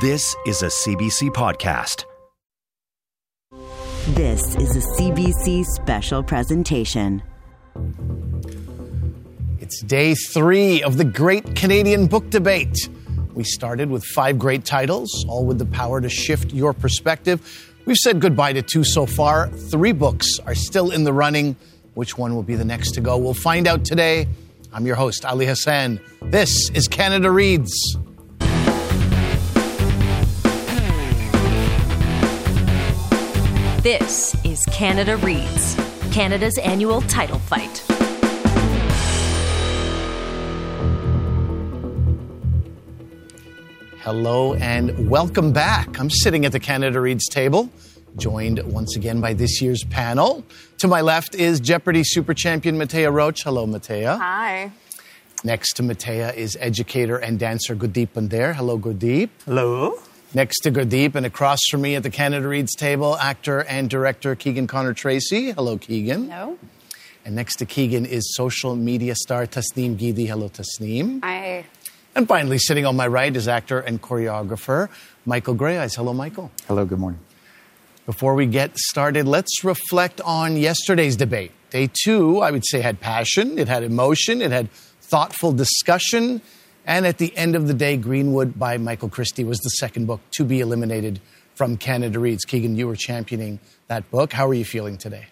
This is a CBC podcast. This is a CBC special presentation. It's day three of the Great Canadian Book Debate. We started with five great titles, all with the power to shift your perspective. We've said goodbye to two so far. Three books are still in the running. Which one will be the next to go? We'll find out today. I'm your host, Ali Hassan. This is Canada Reads. This is Canada Reads, Canada's annual title fight. Hello and welcome back. I'm sitting at the Canada Reads table, joined once again by this year's panel. To my left is Jeopardy super champion Mattea Roach. Hello, Mattea. Hi. Next to Mattea is educator and dancer Gurdeep Pandher. Hello, Gurdeep. Hello. Next to Gurdeep and across from me at the Canada Reads table, actor and director Keegan Connor Tracy. Hello, Keegan. Hello. And next to Keegan is social media star Tasneem Gidi. Hello, Tasneem. Hi. And finally, sitting on my right is actor and choreographer Michael Greyeyes. Hello, Michael. Hello, good morning. Before we get started, let's reflect on yesterday's debate. Day two, I would say, had passion, it had emotion, it had thoughtful discussion. And at the end of the day, Greenwood by Michael Christie was the second book to be eliminated from Canada Reads. Keegan, you were championing that book. How are you feeling today?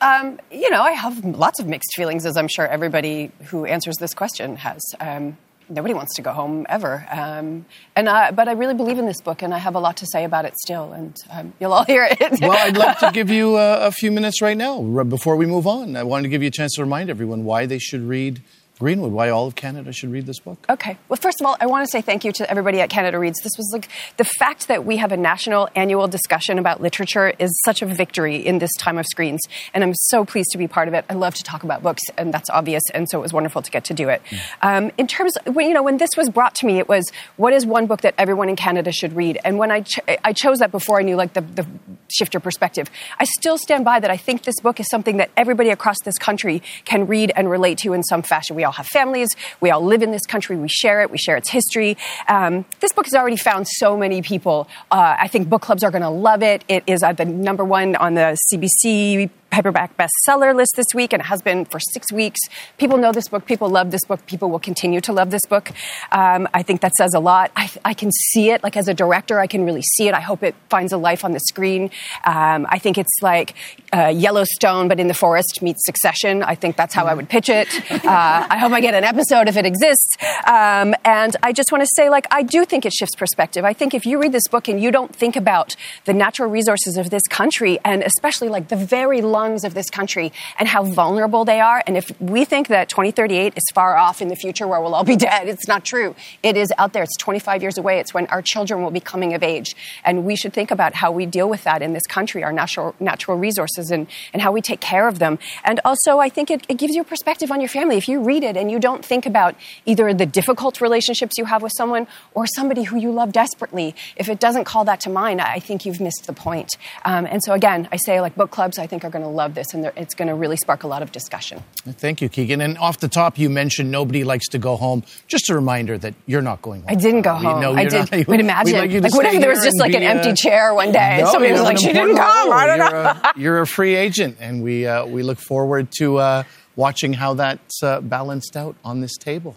Um, you know, I have lots of mixed feelings, as I'm sure everybody who answers this question has. Um, nobody wants to go home ever, um, and I, but I really believe in this book, and I have a lot to say about it still, and um, you'll all hear it. well, I'd love to give you a, a few minutes right now before we move on. I wanted to give you a chance to remind everyone why they should read Greenwood, why all of Canada should read this book. Okay. Well, first of all, I want to say thank you to everybody at Canada Reads. This was like the fact that we have a national annual discussion about literature is such a victory in this time of screens. And I'm so pleased to be part of it. I love to talk about books, and that's obvious. And so it was wonderful to get to do it. Mm. Um, in terms, of, when, you know, when this was brought to me, it was what is one book that everyone in Canada should read? And when I, ch- I chose that before I knew like the, the shifter perspective, I still stand by that. I think this book is something that everybody across this country can read and relate to in some fashion. We all have families. We all live in this country. We share it. We share its history. Um, this book has already found so many people. Uh, I think book clubs are going to love it. It is uh, the number one on the CBC paperback bestseller list this week, and it has been for six weeks. People know this book. People love this book. People will continue to love this book. Um, I think that says a lot. I, I, can see it. Like as a director, I can really see it. I hope it finds a life on the screen. Um, I think it's like uh, Yellowstone, but in the forest meets Succession. I think that's how I would pitch it. Uh, I hope I get an episode if it exists. Um, and I just want to say, like, I do think it shifts perspective. I think if you read this book and you don't think about the natural resources of this country, and especially like the very lungs of this country and how vulnerable they are. And if we think that 2038 is far off in the future where we'll all be dead, it's not true. It is out there. It's 25 years away. It's when our children will be coming of age. And we should think about how we deal with that in this country, our natural, natural resources, and, and how we take care of them. And also, I think it, it gives you a perspective on your family. If you read it and you don't think about either the difficult relationships you have with someone or somebody who you love desperately, if it doesn't call that to mind, I think you've missed the point. Um, and so, again, I say like book clubs, I think are going to love this, and it's going to really spark a lot of discussion. Thank you, Keegan. And off the top, you mentioned nobody likes to go home. Just a reminder that you're not going home. I didn't go home. No, I did. Not, would imagine. Like, like what if there was just like an a, empty chair one day, no, and somebody was like, "She didn't come." I don't you're know. A, you're a free agent, and we uh, we look forward to uh, watching how that's uh, balanced out on this table.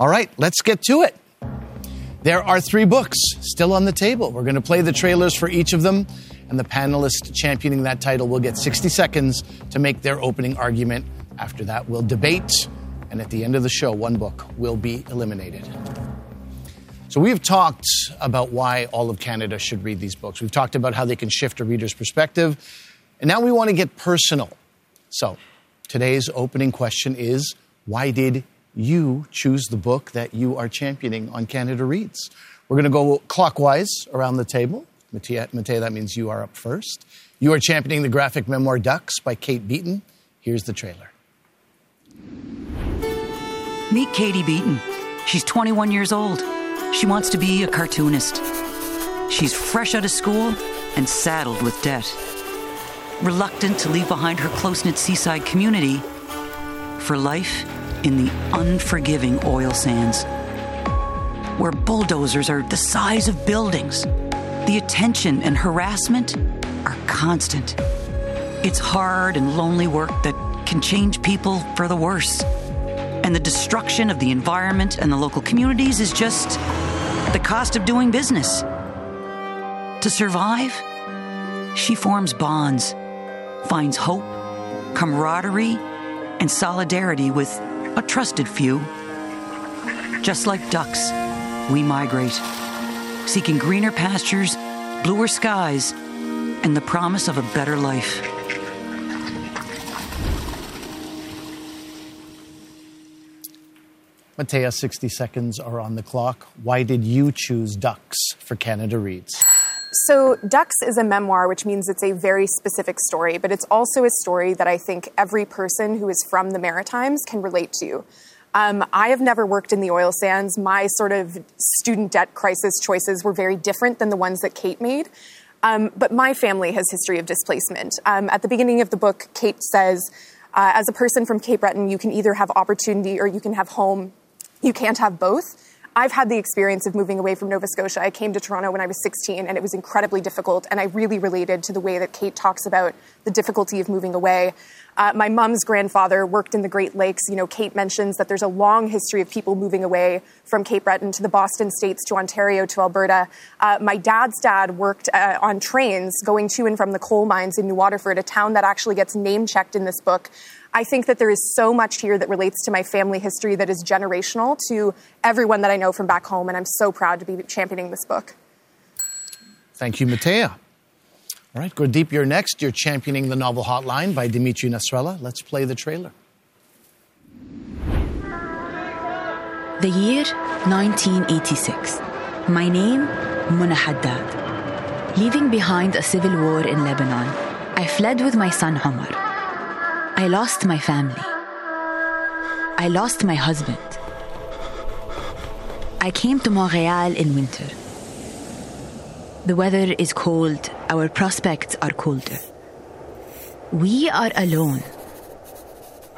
All right, let's get to it. There are three books still on the table. We're going to play the trailers for each of them, and the panelist championing that title will get 60 seconds to make their opening argument. After that, we'll debate, and at the end of the show, one book will be eliminated. So, we've talked about why all of Canada should read these books. We've talked about how they can shift a reader's perspective, and now we want to get personal. So, today's opening question is why did you choose the book that you are championing on Canada Reads. We're going to go clockwise around the table. Mattea, that means you are up first. You are championing the graphic memoir Ducks by Kate Beaton. Here's the trailer. Meet Katie Beaton. She's 21 years old. She wants to be a cartoonist. She's fresh out of school and saddled with debt. Reluctant to leave behind her close knit seaside community for life in the unforgiving oil sands. where bulldozers are the size of buildings. The attention and harassment are constant. It's hard and lonely work that can change people for the worse. And the destruction of the environment and the local communities is just the cost of doing business. To survive, she forms bonds, finds hope, camaraderie, and solidarity with a trusted few. Just like ducks, we migrate, seeking greener pastures, bluer skies, and the promise of a better life. Mattea, 60 seconds are on the clock. Why did you choose Ducks for Canada Reads? So, Ducks is a memoir, which means it's a very specific story, but it's also a story that I think every person who is from the Maritimes can relate to. Um, I have never worked in the oil sands. My sort of student debt crisis choices were very different than the ones that Kate made. Um, but my family has history of displacement. Um, at the beginning of the book, Kate says, uh, as a person from Cape Breton, you can either have opportunity or you can have home. You can't have both. I've had the experience of moving away from Nova Scotia. I came to Toronto when I was 16, and it was incredibly difficult. And I really related to the way that Kate talks about the difficulty of moving away. Uh, my mom's grandfather worked in the Great Lakes. You know, Kate mentions that there's a long history of people moving away from Cape Breton to the Boston States to Ontario to Alberta. Uh, my dad's dad worked uh, on trains going to and from the coal mines in New Waterford, a town that actually gets name checked in this book. I think that there is so much here that relates to my family history that is generational to everyone that I know from back home, and I'm so proud to be championing this book. Thank you, Mattea. All right, Gurdeep, you're next. You're championing the novel Hotline by Dimitri Nasrallah. Let's play the trailer. The year 1986. My name, Muna Haddad. Leaving behind a civil war in Lebanon, I fled with my son Omar. I lost my family. I lost my husband. I came to Montreal in winter. The weather is cold, our prospects are colder. We are alone.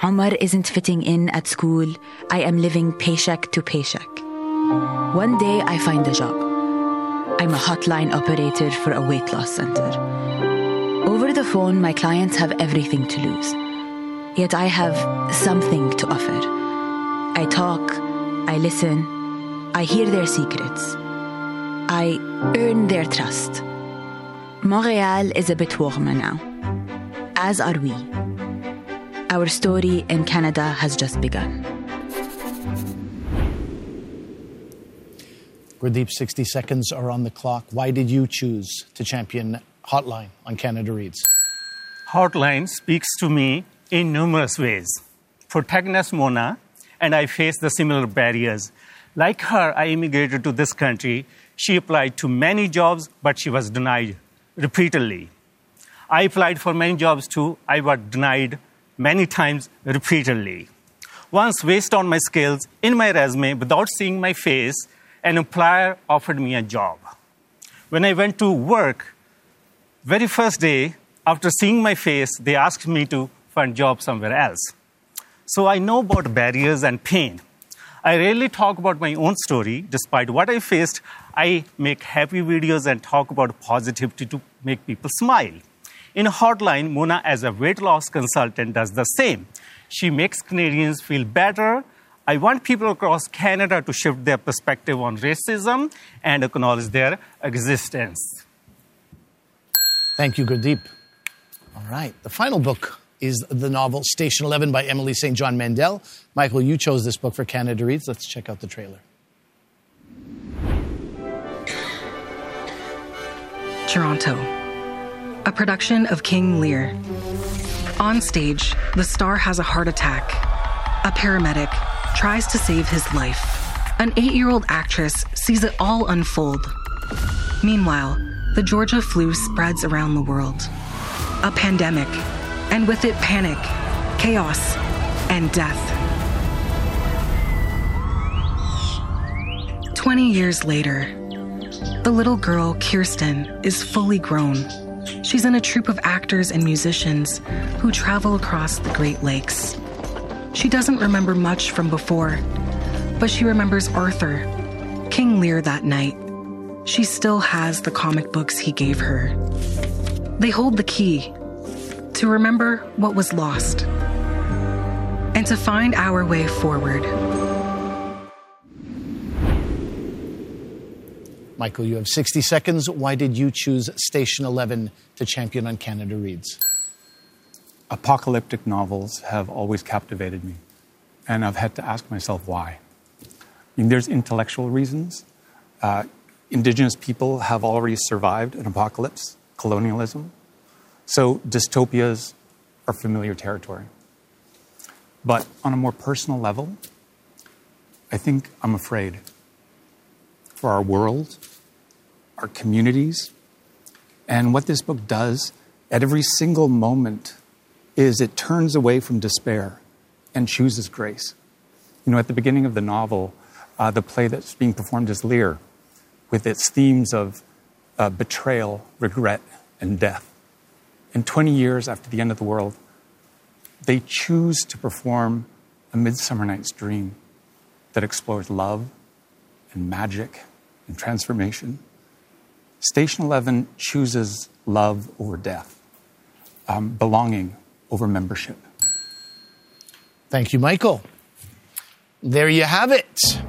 Omar isn't fitting in at school. I am living paycheck to paycheck. One day I find a job. I'm a hotline operator for a weight loss center. Over the phone, my clients have everything to lose. Yet I have something to offer. I talk, I listen, I hear their secrets. I earn their trust. Montreal is a bit warmer now, as are we. Our story in Canada has just begun. Gurdeep, 60 seconds are on the clock. Why did you choose to champion Hotline on Canada Reads? Hotline speaks to me in numerous ways. Protagonist Mona and I faced the similar barriers. Like her, I immigrated to this country. She applied to many jobs, but she was denied repeatedly. I applied for many jobs too. I was denied many times repeatedly. Once, based on my skills in my resume, without seeing my face, an employer offered me a job. When I went to work, very first day, after seeing my face, they asked me to find job somewhere else. So I know about barriers and pain. I rarely talk about my own story. Despite what I faced, I make happy videos and talk about positivity to make people smile. In Hotline, Mona, as a weight loss consultant, does the same. She makes Canadians feel better. I want people across Canada to shift their perspective on racism and acknowledge their existence. Thank you, Gurdeep. All right, the final book is the novel Station 11 by Emily St. John Mandel. Michael, you chose this book for Canada Reads. Let's check out the trailer. Toronto, a production of King Lear. On stage, the star has a heart attack. A paramedic tries to save his life. An eight year old actress sees it all unfold. Meanwhile, the Georgia flu spreads around the world. A pandemic, and with it, panic, chaos, and death. 20 years later, the little girl, Kirsten, is fully grown. She's in a troupe of actors and musicians who travel across the Great Lakes. She doesn't remember much from before, but she remembers Arthur, King Lear that night, she still has the comic books he gave her. They hold the key to remember what was lost and to find our way forward. Michael, you have 60 seconds. Why did you choose Station 11 to champion on Canada Reads? Apocalyptic novels have always captivated me, and I've had to ask myself why. I mean, there's intellectual reasons. Uh, indigenous people have already survived an apocalypse, colonialism. So dystopias are familiar territory. But on a more personal level, I think I'm afraid for our world, our communities. And what this book does at every single moment is it turns away from despair and chooses grace. You know, at the beginning of the novel, uh, the play that's being performed is Lear, with its themes of uh, betrayal, regret, and death. And 20 years after the end of the world, they choose to perform a Midsummer Night's Dream that explores love and magic and transformation. Station 11 chooses love over death, um, belonging over membership. Thank you, Michael. There you have it.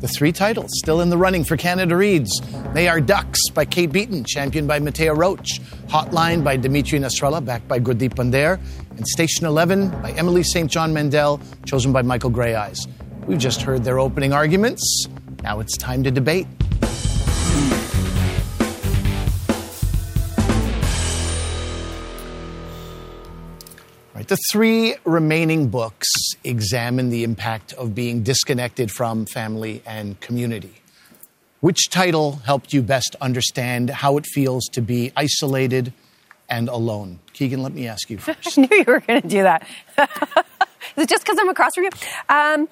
The three titles still in the running for Canada Reads. They are Ducks by Kate Beaton, championed by Mattea Roach, Hotline by Dimitri Nasrallah, backed by Gurdeep Pandher, and Station 11 by Emily St. John Mandel, chosen by Michael Greyeyes. We've just heard their opening arguments. Now it's time to debate. Right, the three remaining books examine the impact of being disconnected from family and community. Which title helped you best understand how it feels to be isolated and alone? Keegan, let me ask you first. I knew you were going to do that. Is it just because I'm across from you? Um,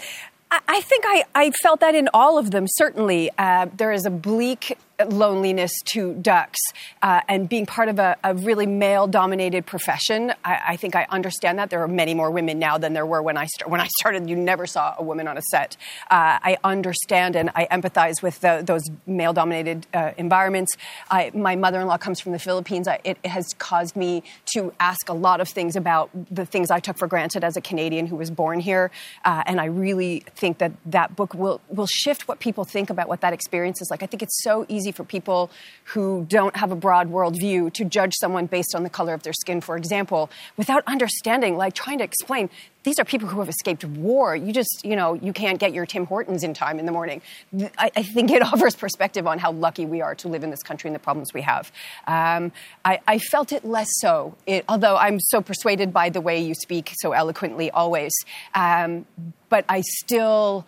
I, think I, I, felt that in all of them, certainly. Uh, there is a bleak loneliness to ducks uh, and being part of a, a really male dominated profession. I, I, think I understand that. There are many more women now than there were when I, st- when I started. You never saw a woman on a set. Uh, I understand and I empathize with the, those male dominated uh, environments. I, my mother in law comes from the Philippines. I, it has caused me to ask a lot of things about the things I took for granted as a Canadian who was born here. Uh, and I really think that that book will, will shift what people think about what that experience is like. I think it's so easy easy for people who don't have a broad worldview to judge someone based on the color of their skin, for example, without understanding, like trying to explain these are people who have escaped war. You just, you know, you can't get your Tim Hortons in time in the morning. I, I think it offers perspective on how lucky we are to live in this country and the problems we have. Um, I, I, felt it less so, it, although I'm so persuaded by the way you speak so eloquently always. Um, but I still,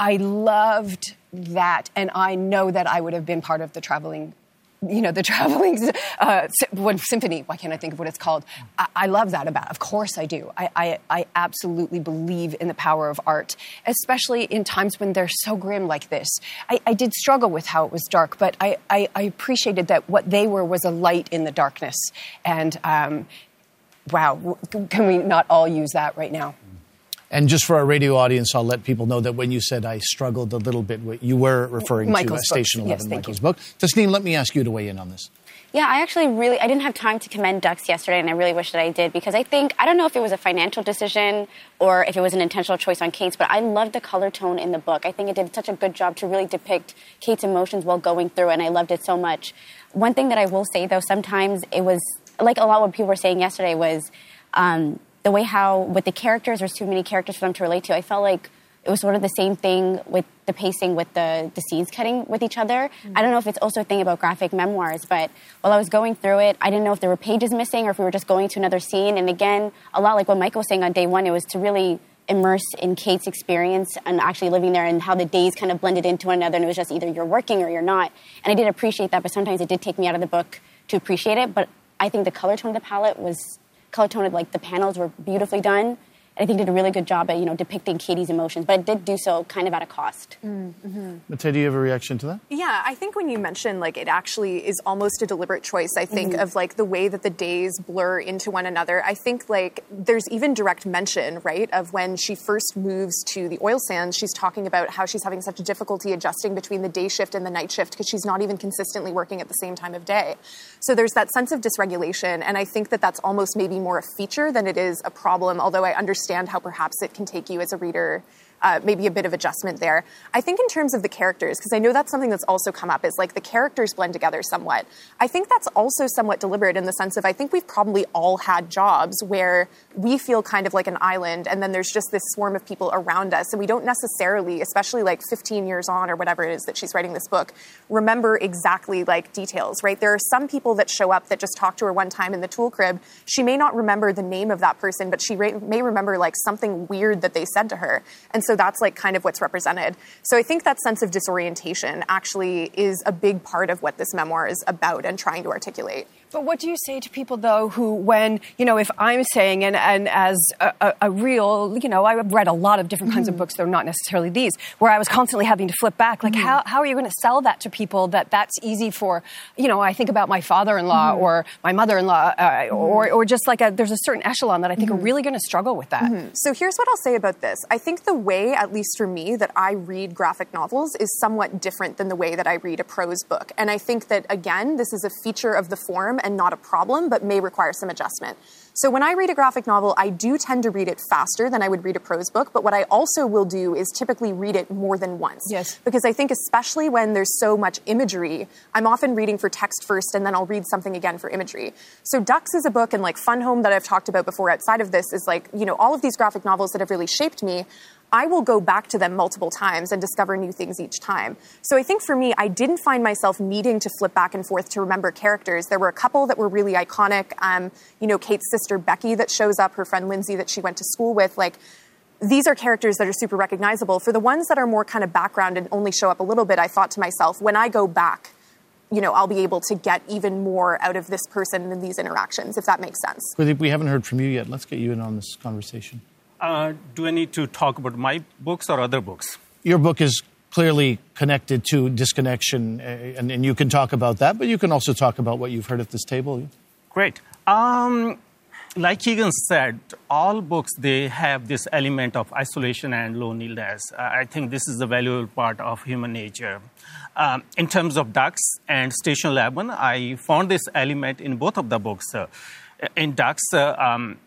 I loved that, and I know that I would have been part of the traveling you know, the traveling uh, symphony. Why can't I think of what it's called? I, I love that about. Of course, I do. I, I, I, absolutely believe in the power of art, especially in times when they're so grim like this. I, I did struggle with how it was dark, but I, I, appreciated that what they were was a light in the darkness. And um, wow, can we not all use that right now? And just for our radio audience, I'll let people know that when you said I struggled a little bit, you were referring Michael's to uh, Station 11, yes, Michael's you. book. Tasneem, let me ask you to weigh in on this. Yeah, I actually really I didn't have time to commend Ducks yesterday, and I really wish that I did because I think I don't know if it was a financial decision or if it was an intentional choice on Kate's, but I loved the color tone in the book. I think it did such a good job to really depict Kate's emotions while going through, and I loved it so much. One thing that I will say though, sometimes it was like a lot of what people were saying yesterday was. Um, the way how with the characters there's too many characters for them to relate to i felt like it was sort of the same thing with the pacing with the, the scenes cutting with each other. Mm-hmm. i don't know if it's also a thing about graphic memoirs but while i was going through it i didn't know if there were pages missing or if we were just going to another scene. And again a lot like what michael was saying on day one it was to really immerse in kate's experience and actually living there and how the days kind of blended into one another. And it was just either you're working or you're not. And i did appreciate that but sometimes it did take me out of the book to appreciate it. But i think the color tone of the palette was color toned, like the panels were beautifully done. And I think did a really good job at you know depicting Katie's emotions, but it did do so kind of at a cost. Mm-hmm. Mattea, do you have a reaction to that? Yeah, I think when you mention like it actually is almost a deliberate choice, I think Mhm. of like the way that the days blur into one another. I think like there's even direct mention, right, of when she first moves to the oil sands, she's talking about how she's having such a difficulty adjusting between the day shift and the night shift because she's not even consistently working at the same time of day. So there's that sense of dysregulation, and I think that that's almost maybe more a feature than it is a problem, although I understand how perhaps it can take you as a reader uh, maybe a bit of adjustment there. I think in terms of the characters, because I know that's something that's also come up, is like the characters blend together somewhat. I think that's also somewhat deliberate in the sense of I think we've probably all had jobs where we feel kind of like an island, and then there's just this swarm of people around us, and we don't necessarily, especially like 15 years on or whatever it is that she's writing this book, remember exactly like details, right? There are some people that show up that just talk to her one time in the tool crib. She may not remember the name of that person, but she re- may remember like something weird that they said to her. And so that's like kind of what's represented. So I think that sense of disorientation actually is a big part of what this memoir is about and trying to articulate. But what do you say to people though who, when you know, if I'm saying and and as a, a, a real, you know, I've read a lot of different kinds of mm-hmm. books, though not necessarily these, where I was constantly having to flip back. Like, mm-hmm. how how are you going to sell that to people that that's easy for? You know, I think about my father-in-law Mhm. or my mother-in-law, uh, mm-hmm. or or just like a, there's a certain echelon that I think are really going to struggle with that. So here's what I'll say about this. I think the way, at least for me, that I read graphic novels is somewhat different than the way that I read a prose book. And I think that, again, this is a feature of the form and not a problem, but may require some adjustment. So when I read a graphic novel, I do tend to read it faster than I would read a prose book, but what I also will do is typically read it more than once. Yes. Because I think, especially when there's so much imagery, I'm often reading for text first and then I'll read something again for imagery. So Ducks is a book, and like Fun Home that I've talked about before outside of this is like, you know, all of these graphic novels that have really shaped me. I will go back to them multiple times and discover new things each time. So I think for me, I didn't find myself needing to flip back and forth to remember characters. There were a couple that were really iconic. Um, you know, Kate's sister Becky that shows up, her friend Lindsay that she went to school with. Like, these are characters that are super recognizable. For the ones that are more kind of background and only show up a little bit, I thought to myself, when I go back, you know, I'll be able to get even more out of this person in these interactions, if that makes sense. We haven't heard from you yet. Let's get you in on this conversation. Uh, do I need to talk about my books or other books? Your book is clearly connected to disconnection, uh, and, and you can talk about that, but you can also talk about what you've heard at this table. Great. Um, like Keegan said, all books they have this element of isolation and loneliness. Uh, I think this is a valuable part of human nature. Um, in terms of Ducks and Station 11, I found this element in both of the books. Uh, in Ducks, uh, um,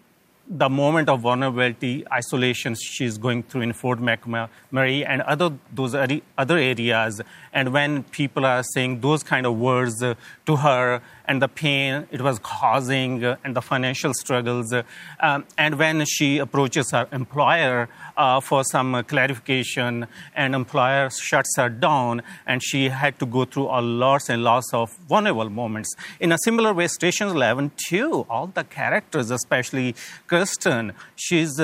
the moment of vulnerability, isolation she's going through in Fort McMurray and other those other areas, and when people are saying those kind of words to her, and the pain it was causing, uh, and the financial struggles, uh, um, and when she approaches her employer uh, for some clarification, and employer shuts her down, and she had to go through a lots and lots of vulnerable moments. In a similar way, Station 11 too, all the characters, especially Kirsten, she's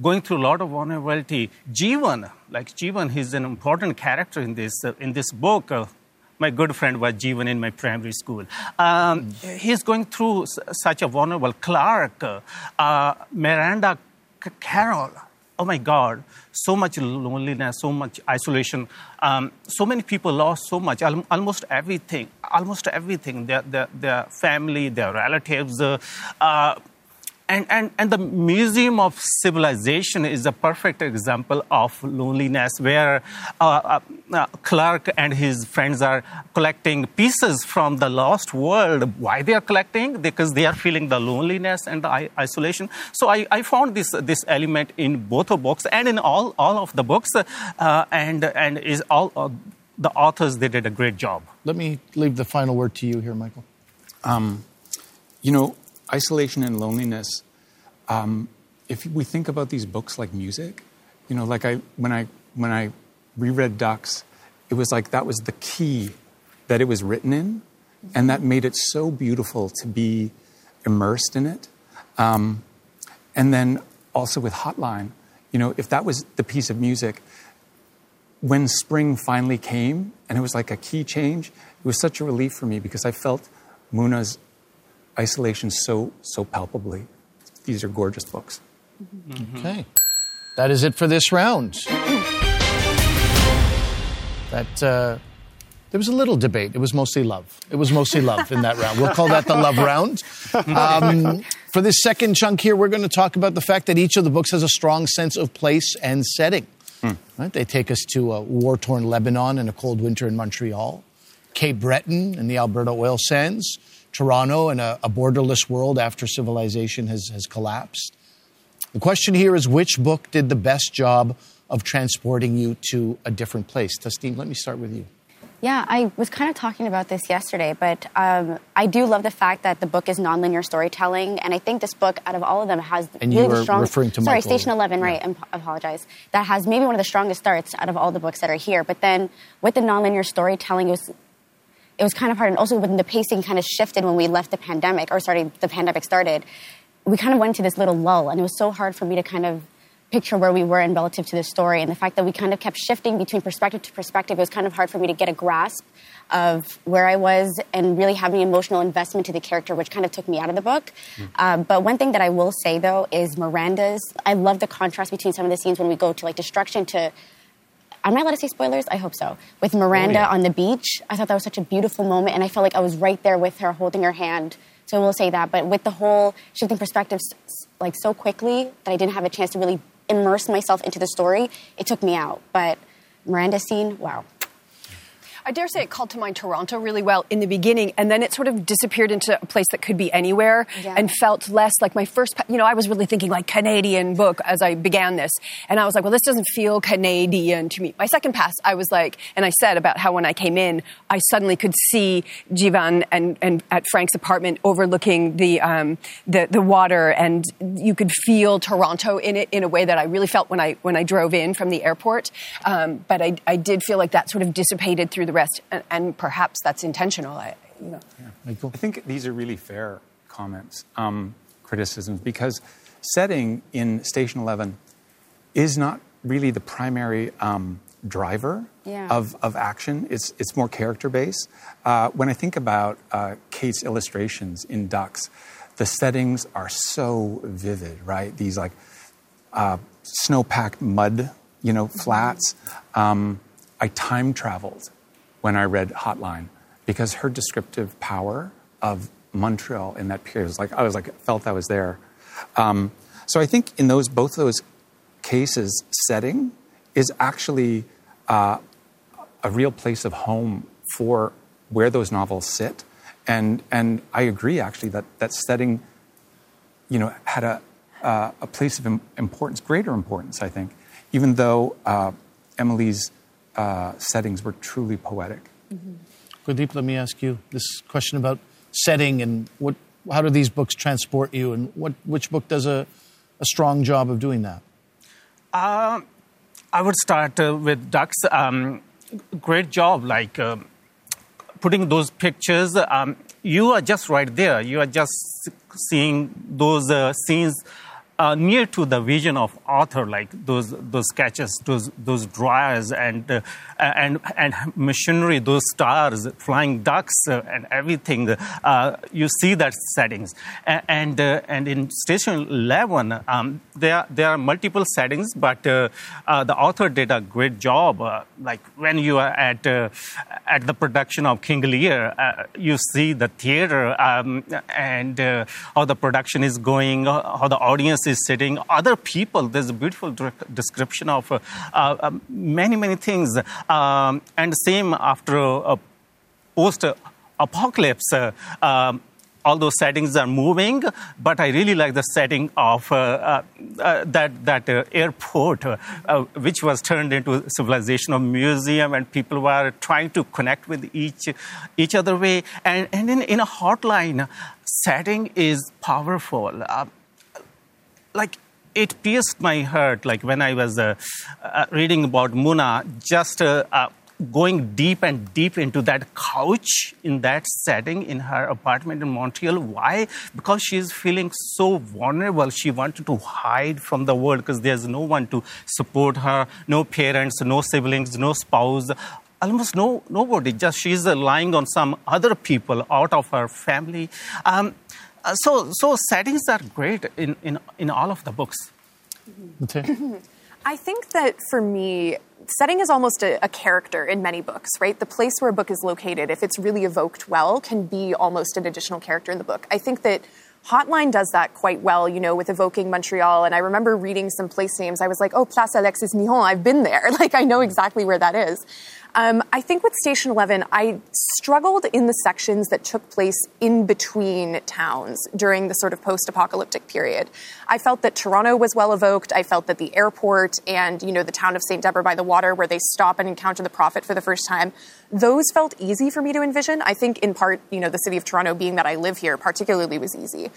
going through a lot of vulnerability. Jeevan, like Jeevan, he's an important character in this uh, in this book. Uh, my good friend was Jeevan in my primary school. Um, he's going through such a vulnerable. Clark, uh, Miranda Carroll. Oh my God, so much loneliness, so much isolation. Um, so many people lost so much, al- almost everything, almost everything. Their, their, their family, their relatives. Uh, uh, and, and, and the Museum of Civilization is a perfect example of loneliness, where uh, uh, uh, Clark and his friends are collecting pieces from the lost world. Why they are collecting? Because they are feeling the loneliness and the i- isolation. So I, I found this, this element in both the books and in all, all of the books, uh, and, and is all uh, the authors they did a great job. Let me leave the final word to you here, Michael. Um, you know, isolation and loneliness. Um, if we think about these books like music, you know, like I when I when I reread Ducks, it was like that was the key that it was written in, and that made it so beautiful to be immersed in it. Um, and then also with Hotline, you know, if that was the piece of music, when spring finally came and it was like a key change, it was such a relief for me because I felt Muna's isolation so so palpably. These are gorgeous books. Okay. That is it for this round. That uh, there was a little debate. It was mostly love. It was mostly love in that round. We'll call that the love round. Um, for this second chunk here, we're going to talk about the fact that each of the books has a strong sense of place and setting. Right? They take us to a war-torn Lebanon and a cold winter in Montreal, Cape Breton and the Alberta oil sands, Toronto and a, a borderless world after civilization has, has collapsed. The question here is which book did the best job of transporting you to a different place? Tasneem, let me start with you. Yeah, I was kind of talking about this yesterday, but um, I do love the fact that the book is nonlinear storytelling, and I think this book, out of all of them, has And you really were the strongest. referring to sorry, Michael. Station Eleven, right? I apologize. That has maybe one of the strongest starts out of all the books that are here. But then with the nonlinear storytelling, it was it was kind of hard, and also when the pacing kind of shifted when we left the pandemic, or sorry, the pandemic started, we kind of went into this little lull, and it was so hard for me to kind of picture where we were in relative to the story, and the fact that we kind of kept shifting between perspective to perspective, it was kind of hard for me to get a grasp of where I was and really having emotional investment to the character, which kind of took me out of the book. Um, but one thing that I will say though is Miranda's. I love the contrast between some of the scenes when we go to like destruction to Am I allowed to say spoilers? I hope so. With Miranda oh, yeah. on the beach, I thought that was such a beautiful moment, and I felt like I was right there with her, holding her hand. So I will say that. But with the whole shifting perspectives like so quickly that I didn't have a chance to really immerse myself into the story, it took me out. But Miranda scene, wow. I dare say it called to mind Toronto really well in the beginning, and then it sort of disappeared into a place that could be anywhere Yeah. and felt less like my first, you know, I was really thinking like Canadian book as I began this. And I was like, well, this doesn't feel Canadian to me. My second pass, I was like, and I said about how when I came in, I suddenly could see Jeevan and, and at Frank's apartment overlooking the, um, the, the water, and you could feel Toronto in it in a way that I really felt when I, when I drove in from the airport. Um, but I, I did feel like that sort of dissipated through the rest, and, and perhaps that's intentional. I, you know. I think these are really fair comments, um, criticisms, because setting in Station 11 is not really the primary um, driver Yeah. of, of action. It's, it's more character based. Uh, when I think about uh, Kate's illustrations in Ducks, the settings are so vivid, right? These like uh, snow-packed mud, you know, flats. Um, I time traveled when I read Hotline because her descriptive power of Montreal in that period was like I was like felt I was there. Um, so I think in those both of those cases, setting is actually uh, a real place of home for where those novels sit, and and I agree actually that that setting, you know, had a uh, a place of importance, greater importance, I think, even though uh, Emily's uh, settings were truly poetic. Gurdeep, let me ask you this question about setting and what, how do these books transport you, and what, which book does a, a strong job of doing that? Um, I would start uh, with ducks. Um, great job, like um putting those pictures. Um, you are just right there. You are just seeing those uh, scenes uh, near to the vision of author, like those those sketches, those those drawers, and uh, and and machinery, those stars, flying ducks, uh, and everything. Uh, you see that settings, and uh, and in Station Eleven, um, there there are multiple settings, but uh, the author did a great job. Like when you are at at the production of King Lear, you see the theater um, and how the production is going, how the audience is sitting, other people. There's a beautiful description of uh, uh, um, many many things, um, and same after uh, post apocalypse. Uh, um, all those settings are moving, but I really like the setting of uh, uh, uh, that that uh, airport, uh, uh, which was turned into a civilization of museum, and people were trying to connect with each each other way. And and in, in a hotline, setting is powerful. Like it pierced my heart like when i was uh, uh, reading about muna just uh, uh, going deep and deep into that couch in that setting in her apartment in montreal. Why? Because she's feeling so vulnerable. She wanted to hide from the world because there's no one to support her no parents no siblings no spouse almost no nobody. Just she's relying on some other people out of her family. Um, uh, so, so settings are great in, in, in all of the books. I think that for me, setting is almost a, a, character in many books, right? The place where a book is located, if it's really evoked well, can be almost an additional character in the book. I think that Hotline does that quite well, you know, with evoking Montreal. And I remember reading some place names. I was like, oh, Place Alexis Nihon, I've been there. Like, I know exactly where that is. Um, I think with Station 11, I struggled in the sections that took place in between towns during the sort of post apocalyptic period. I felt that Toronto was well evoked. I felt that the airport and, you know, the town of St. Deborah by the water, where they stop and encounter the prophet for the first time, those felt easy for me to envision. I think in part, you know, the city of Toronto being that I live here particularly was easy.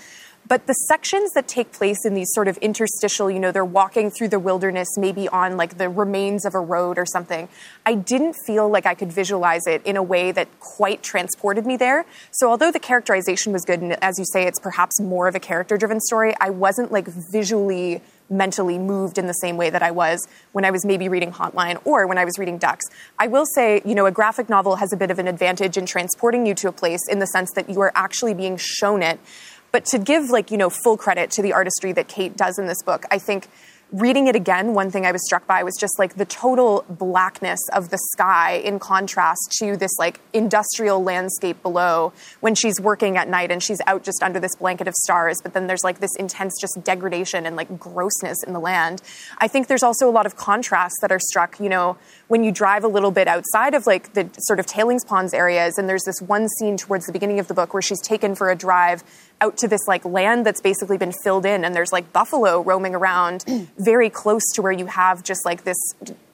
But the sections that take place in these sort of interstitial, you know, they're walking through the wilderness, maybe on like the remains of a road or something, I didn't feel like I could visualize it in a way that quite transported me there. So although the characterization was good, and as you say, it's perhaps more of a character driven story, I wasn't like visually mentally moved in the same way that I was when I was maybe reading Hotline or when I was reading Ducks. I will say, you know, a graphic novel has a bit of an advantage in transporting you to a place in the sense that you are actually being shown it but to give like, you know, full credit to the artistry that Kate does in this book, I think reading it again, one thing I was struck by was just like the total blackness of the sky in contrast to this like industrial landscape below when she's working at night and she's out just under this blanket of stars. But then there's like this intense just degradation and like grossness in the land. I think there's also a lot of contrasts that are struck, you know, when you drive a little bit outside of like the sort of tailings ponds areas. And there's this one scene towards the beginning of the book where she's taken for a drive out to this like land that's basically been filled in and there's like buffalo roaming around very close to where you have just like this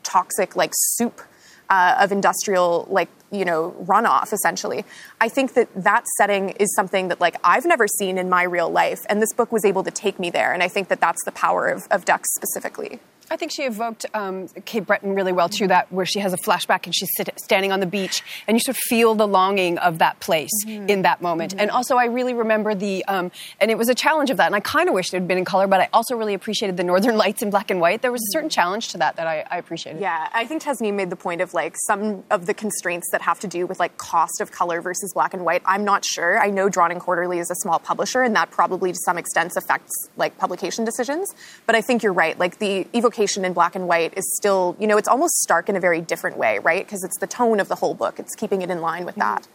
toxic like soup uh, of industrial like you know runoff essentially. I think that that setting is something that like i've never seen in my real life and this book was able to take me there and i think that that's the power of, of ducks specifically I think she evoked um, Cape Breton really well too. That where she has a flashback and she's sit, standing on the beach, and you sort of feel the longing of that place mm-hmm. in that moment. Mm-hmm. And also, I really remember the, um, and it was a challenge of that. And I kind of wished it had been in color, but I also really appreciated the Northern Lights in black and white. There was a certain challenge to that that I, I appreciated. Yeah, I think Tasneem made the point of like some of the constraints that have to do with like cost of color versus black and white. I'm not sure. I know Drawn and Quarterly is a small publisher, and that probably to some extent affects like publication decisions. But I think you're right. Like the evocation in black and white is still, you know, it's almost stark in a very different way, right? Because it's the tone of the whole book. It's keeping it in line with that.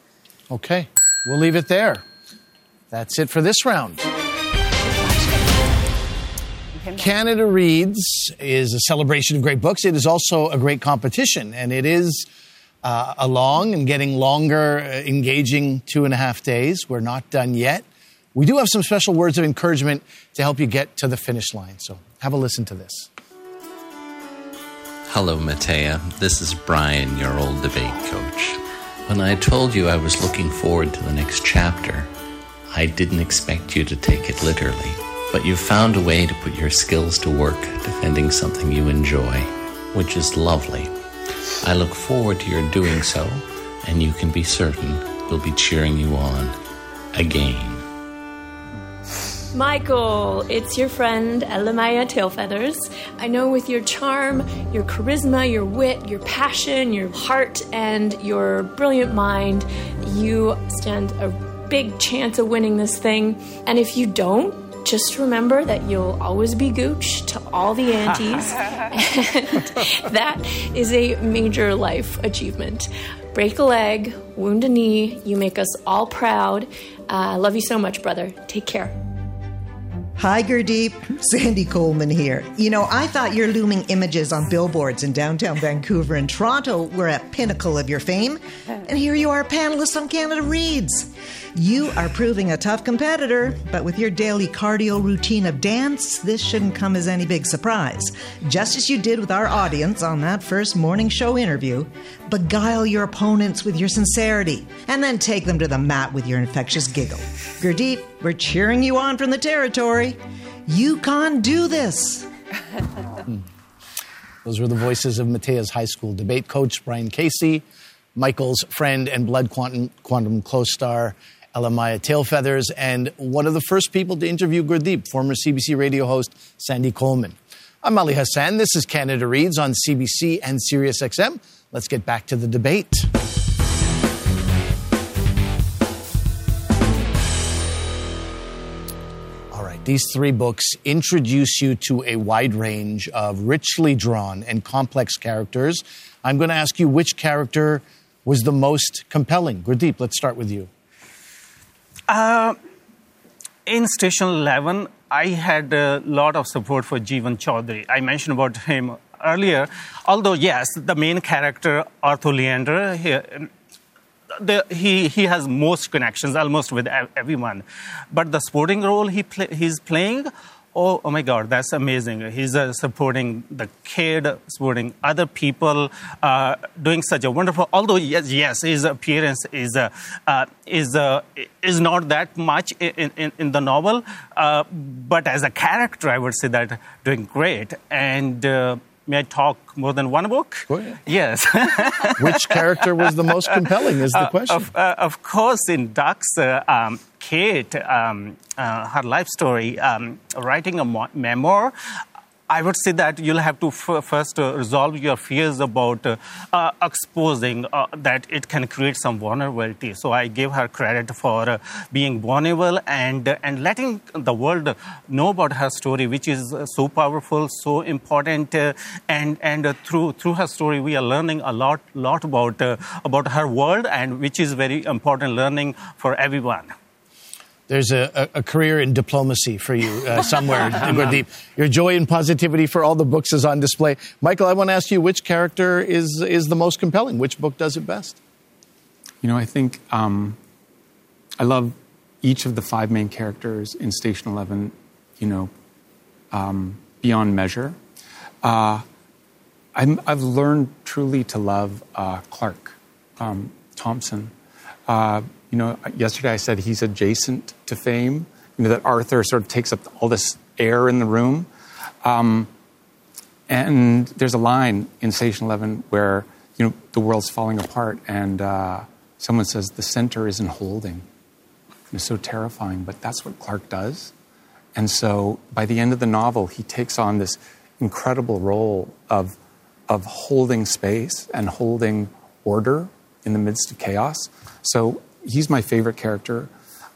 Okay, we'll leave it there. That's it for this round. Canada Reads is a celebration of great books. It is also a great competition, and it is uh, a long and getting longer, uh, engaging two and a half days. We're not done yet. We do have some special words of encouragement to help you get to the finish line. So have a listen to this. Hello, Mattea. This is Brian, your old debate coach. When I told you I was looking forward to the next chapter, I didn't expect you to take it literally. But you found a way to put your skills to work defending something you enjoy, which is lovely. I look forward to your doing so, and you can be certain we'll be cheering you on again. Michael, it's your friend Elle-Máijá Tailfeathers. I know with your charm, your charisma, your wit, your passion, your heart, and your brilliant mind, you stand a big chance of winning this thing. And if you don't, just remember that you'll always be Gooch to all the aunties. and that is a major life achievement. Break a leg, wound a knee, you make us all proud. I uh, love you so much, brother. Take care. Hi, Gurdeep. Sandy Coleman here. You know, I thought your looming images on billboards in downtown Vancouver and Toronto were a pinnacle of your fame. And here you are, a panelist on Canada Reads. You are proving a tough competitor, but with your daily cardio routine of dance, this shouldn't come as any big surprise. Just as you did with our audience on that first morning show interview, beguile your opponents with your sincerity, and then take them to the mat with your infectious giggle. Gurdeep, we're cheering you on from the territory. You can do this. Hmm. Those were the voices of Mattea's high school debate coach, Brian Casey, Michael's friend and Blood Quantum, Quantum co star, Elle-Máijá Tailfeathers, and one of the first people to interview Gurdeep, former CBC radio host Sandy Coleman. I'm Ali Hassan. This is Canada Reads on CBC and SiriusXM. Let's get back to the debate. All right. These three books introduce you to a wide range of richly drawn and complex characters. I'm going to ask you which character was the most compelling. Gurdeep, let's start with you. Uh, in Station 11, I had a lot of support for Jeevan Chaudhary. I mentioned about him earlier. Although, yes, the main character, Arthur Leander, he, the, he, he has most connections almost with everyone. But the sporting role he play, he's playing, oh, oh my God, that's amazing. He's uh, supporting the kid, supporting other people, uh, doing such a wonderful. Although yes, yes, his appearance is uh, uh is uh, is not that much in, in, in the novel, uh, but as a character, I would say that doing great and May I talk more than one book? Go ahead. Yes. Which character was the most compelling? Is the question. Of, uh, of, course, in Ducks, uh, um, Kate, um, uh, her life story, um, writing a memoir, I would say that you'll have to f- first uh, resolve your fears about uh, uh, exposing uh, that it can create some vulnerability. So I give her credit for uh, being vulnerable and uh, and letting the world know about her story, which is so powerful, so important. and and through through her story, we are learning a lot lot about about her world, and which is very important learning for everyone there's a, a, career in diplomacy for you uh, somewhere, Gurdeep. Your joy and positivity for all the books is on display. Michael, I want to ask you which character is, is the most compelling? Which book does it best? You know, I think um, I love each of the five main characters in Station 11, you know, um, beyond measure. Uh, i have learned truly to love uh, Clark um, Thompson. Uh, you know, yesterday I said he's adjacent to fame. You know, that Arthur sort of takes up all this air in the room. Um, and there's a line in Station 11 where, you know, the world's falling apart and uh, someone says the center isn't holding. And It's so terrifying, but that's what Clark does. And so by the end of the novel, he takes on this incredible role of, of holding space and holding order in the midst of chaos. So he's my favorite character.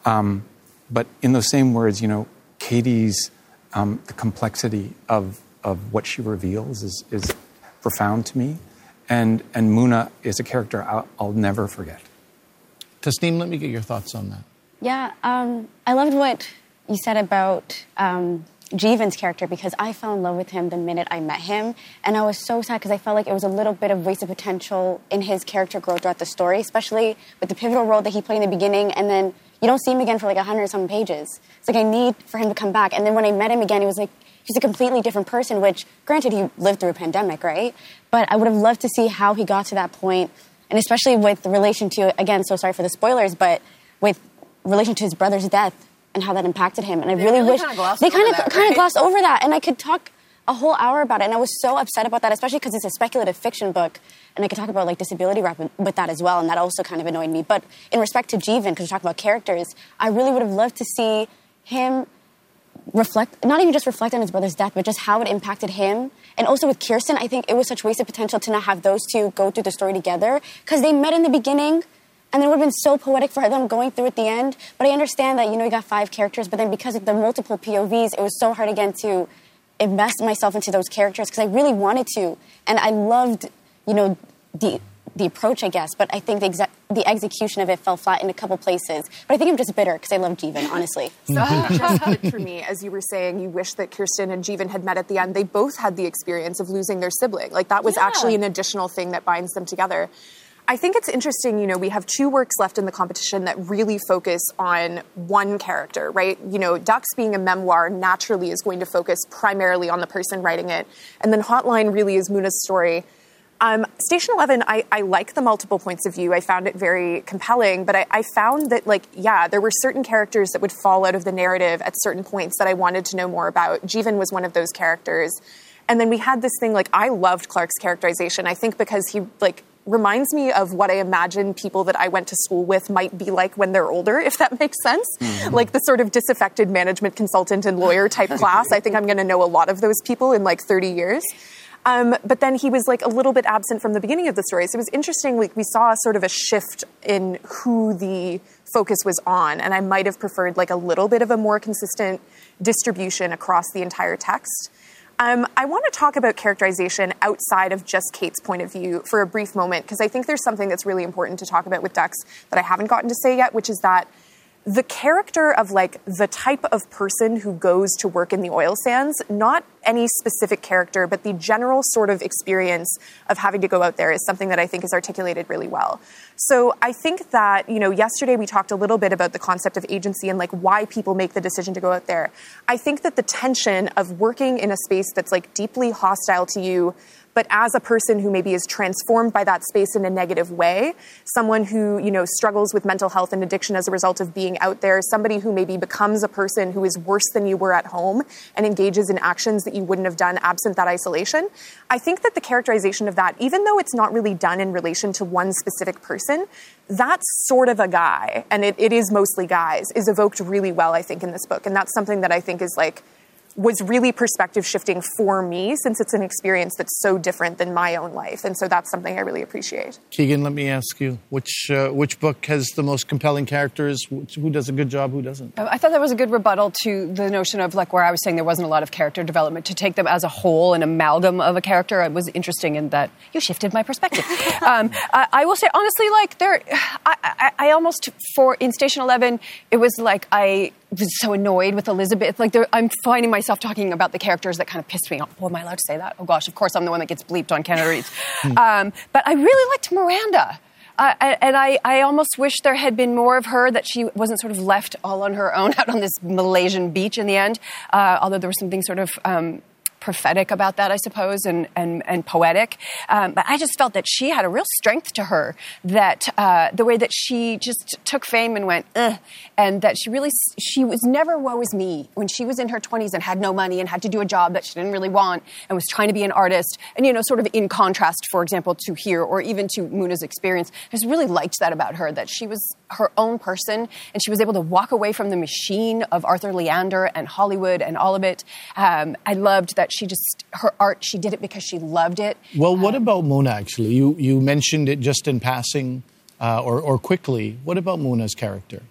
Um, but in those same words, you know, Katie's um, the complexity of of what she reveals is is profound to me, and and Muna is a character I'll, I'll never forget. Tasneem, let me get your thoughts on that. Yeah, um, I loved what you said about um, Jeevan's character because I fell in love with him the minute I met him. And I was so sad because I felt like it was a little bit of wasted potential in his character growth throughout the story, especially with the pivotal role that he played in the beginning. And then you don't see him again for like a 100 some pages. It's like I need for him to come back. And then when I met him again, he was like, he's a completely different person, which granted he lived through a pandemic, right? But I would have loved to see how he got to that point, and especially with relation to, again, so sorry for the spoilers, but with relation to his brother's death and how that impacted him. And I they really, really wish kind of they kind of that, kind right? of glossed over that, and I could talk a whole hour about it. And I was so upset about that, especially because it's a speculative fiction book, and I could talk about like disability rap with that as well, and that also kind of annoyed me. But in respect to Jeevan, because we're talking about characters, I really would have loved to see him reflect not even just reflect on his brother's death but just how it impacted him and also with kirsten i think it was such wasted potential to not have those two go through the story together because they met in the beginning and it would have been so poetic for them going through at the end. But I understand that, you know, you got five characters, but then because of the multiple POVs, it was so hard again to invest myself into those characters because I really wanted to. And I loved, you know, the the approach, I guess, but I think the, exe- the execution of it fell flat in a couple places. But I think I'm just bitter because I love Jeevan, honestly. So just for me, as you were saying, you wish that Kirsten and Jeevan had met at the end. They both had the experience of losing their sibling. Like that was Yeah. actually an additional thing that binds them together. I think it's interesting, you know, we have two works left in the competition that really focus on one character, right? You know, Ducks being a memoir naturally is going to focus primarily on the person writing it. And then Hotline really is Muna's story. Um, Station 11, I, I like the multiple points of view. I found it very compelling, but I, I found that, like, yeah, there were certain characters that would fall out of the narrative at certain points that I wanted to know more about. Jeevan was one of those characters. And then we had this thing, like, I loved Clark's characterization. I think because he, like, reminds me of what I imagine people that I went to school with might be like when they're older, if that makes sense. Mhm. Like the sort of disaffected management consultant and lawyer type class. I think I'm going to know a lot of those people in like 30 years. Um, but then he was like a little bit absent from the beginning of the story. So it was interesting. Like we saw sort of a shift in who the focus was on, and I might have preferred like a little bit of a more consistent distribution across the entire text. Um, I want to talk about characterization outside of just Kate's point of view for a brief moment, because I think there's something that's really important to talk about with Ducks that I haven't gotten to say yet, which is that the character of like the type of person who goes to work in the oil sands, not any specific character, but the general sort of experience of having to go out there is something that I think is articulated really well. So I think that, you know, yesterday we talked a little bit about the concept of agency and like why people make the decision to go out there. I think that the tension of working in a space that's like deeply hostile to you, but as a person who maybe is transformed by that space in a negative way, someone who, you know, struggles with mental health and addiction as a result of being out there, somebody who maybe becomes a person who is worse than you were at home and engages in actions that you wouldn't have done absent that isolation. I think that the characterization of that, even though it's not really done in relation to one specific person, that sort of a guy, and it, it is mostly guys, is evoked really well, I think, in this book. And that's something that I think is like was really perspective shifting for me since it's an experience that's so different than my own life. And so that's something I really appreciate. Keegan, let me ask you which, uh, which book has the most compelling characters? Which, who does a good job? Who doesn't? I thought that was a good rebuttal to the notion of like where I was saying there wasn't a lot of character development. To take them as a whole, an amalgam of a character, it was interesting in that you shifted my perspective. um, I, I, will say honestly, like there, I, I, I almost for in Station Eleven, it was like I was so annoyed with Elizabeth. Like, I'm finding myself talking about the characters that kind of pissed me off. Well, am I allowed to say that? Oh gosh, of course I'm the one that gets bleeped on Canada Reads. Hmm. um, but I really liked Miranda. Uh, and I, I almost wish there had been more of her, that she wasn't sort of left all on her own out on this Malaysian beach in the end. Uh, although there was something sort of um, prophetic about that, I suppose, and and, and poetic. Um, but I just felt that she had a real strength to her. That uh, the way that she just took fame and went, and that she really she was never woe is me when she was in her twenties and had no money and had to do a job that she didn't really want and was trying to be an artist. And you know, sort of in contrast, for example, to here or even to Muna's experience, I just really liked that about her. That she was her own person and she was able to walk away from the machine of Arthur Leander and Hollywood and all of it. Um, I loved that she just her art. She did it because she loved it. Well, what um, about Mona? Actually, you you mentioned it just in passing uh, or or quickly. What about Mona's character?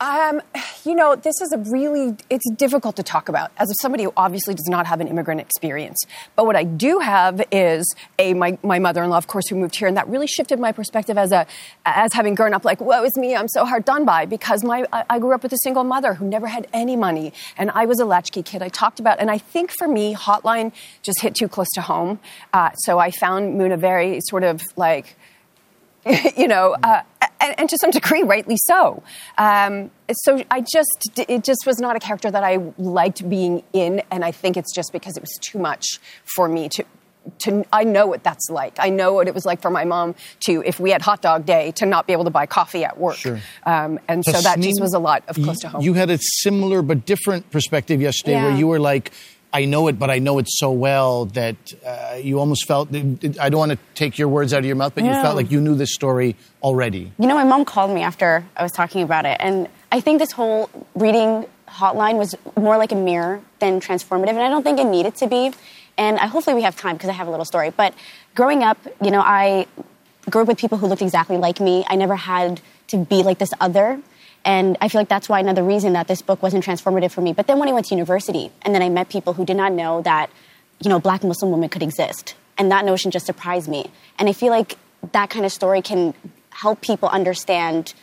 Um, you know, this is a really, it's difficult to talk about as somebody who obviously does not have an immigrant experience. But what I do have is a, my, my mother-in-law, of course, who moved here, and that really shifted my perspective as a, as having grown up like, woe is me, I'm so hard done by, because my, I, I grew up with a single mother who never had any money, and I was a latchkey kid. I talked about, and I think for me, Hotline just hit too close to home. Uh, so I found Muna very sort of like, you know, uh, and, and, to some degree, rightly so. Um, so I just, it just was not a character that I liked being in, and I think it's just because it was too much for me to. To, I know what that's like. I know what it was like for my mom to, if we had hot dog day, to not be able to buy coffee at work. Sure. Um, and so that just was a lot of close to home. You had a similar but different perspective yesterday yeah. where you were like, I know it, but I know it so well that uh, you almost felt. I don't want to take your words out of your mouth, but yeah. you felt like you knew this story already. You know, my mom called me after I was talking about it, and I think this whole reading hotline was more like a mirror than transformative, and I don't think it needed to be. And I, hopefully, we have time because I have a little story. But growing up, you know, I grew up with people who looked exactly like me. I never had to be like this other. And I feel like that's why another reason that this book wasn't transformative for me. But then when I went to university, and then I met people who did not know that, you know, black Muslim women could exist. And that notion just surprised me. And I feel like that kind of story can help people understand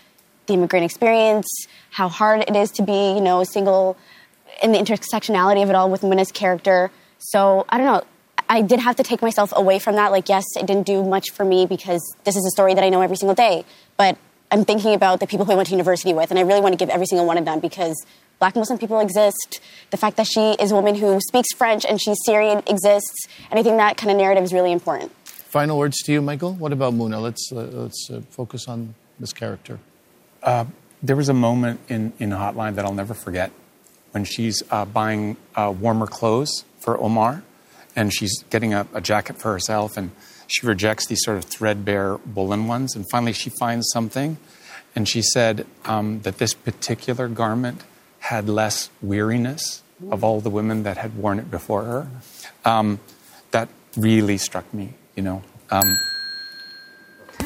the immigrant experience, how hard it is to be, you know, single, and the intersectionality of it all with Muna's character. So I don't know. I did have to take myself away from that. Like, yes, it didn't do much for me because this is a story that I know every single day. But I'm thinking about the people who I went to university with, and I really want to give every single one of them because black Muslim people exist. The fact that she is a woman who speaks French and she's Syrian exists. And I think that kind of narrative is really important. Final words to you, Michael. What about Muna? Let's, uh, let's uh, focus on this character. Uh, there was a moment in, in Hotline that I'll never forget when she's uh, buying uh, warmer clothes for Omar and she's getting a, a jacket for herself and she rejects these sort of threadbare woolen ones. And finally, she finds something. And she said um, that this particular garment had less weariness of all the women that had worn it before her. Um, that really struck me. You know. Um,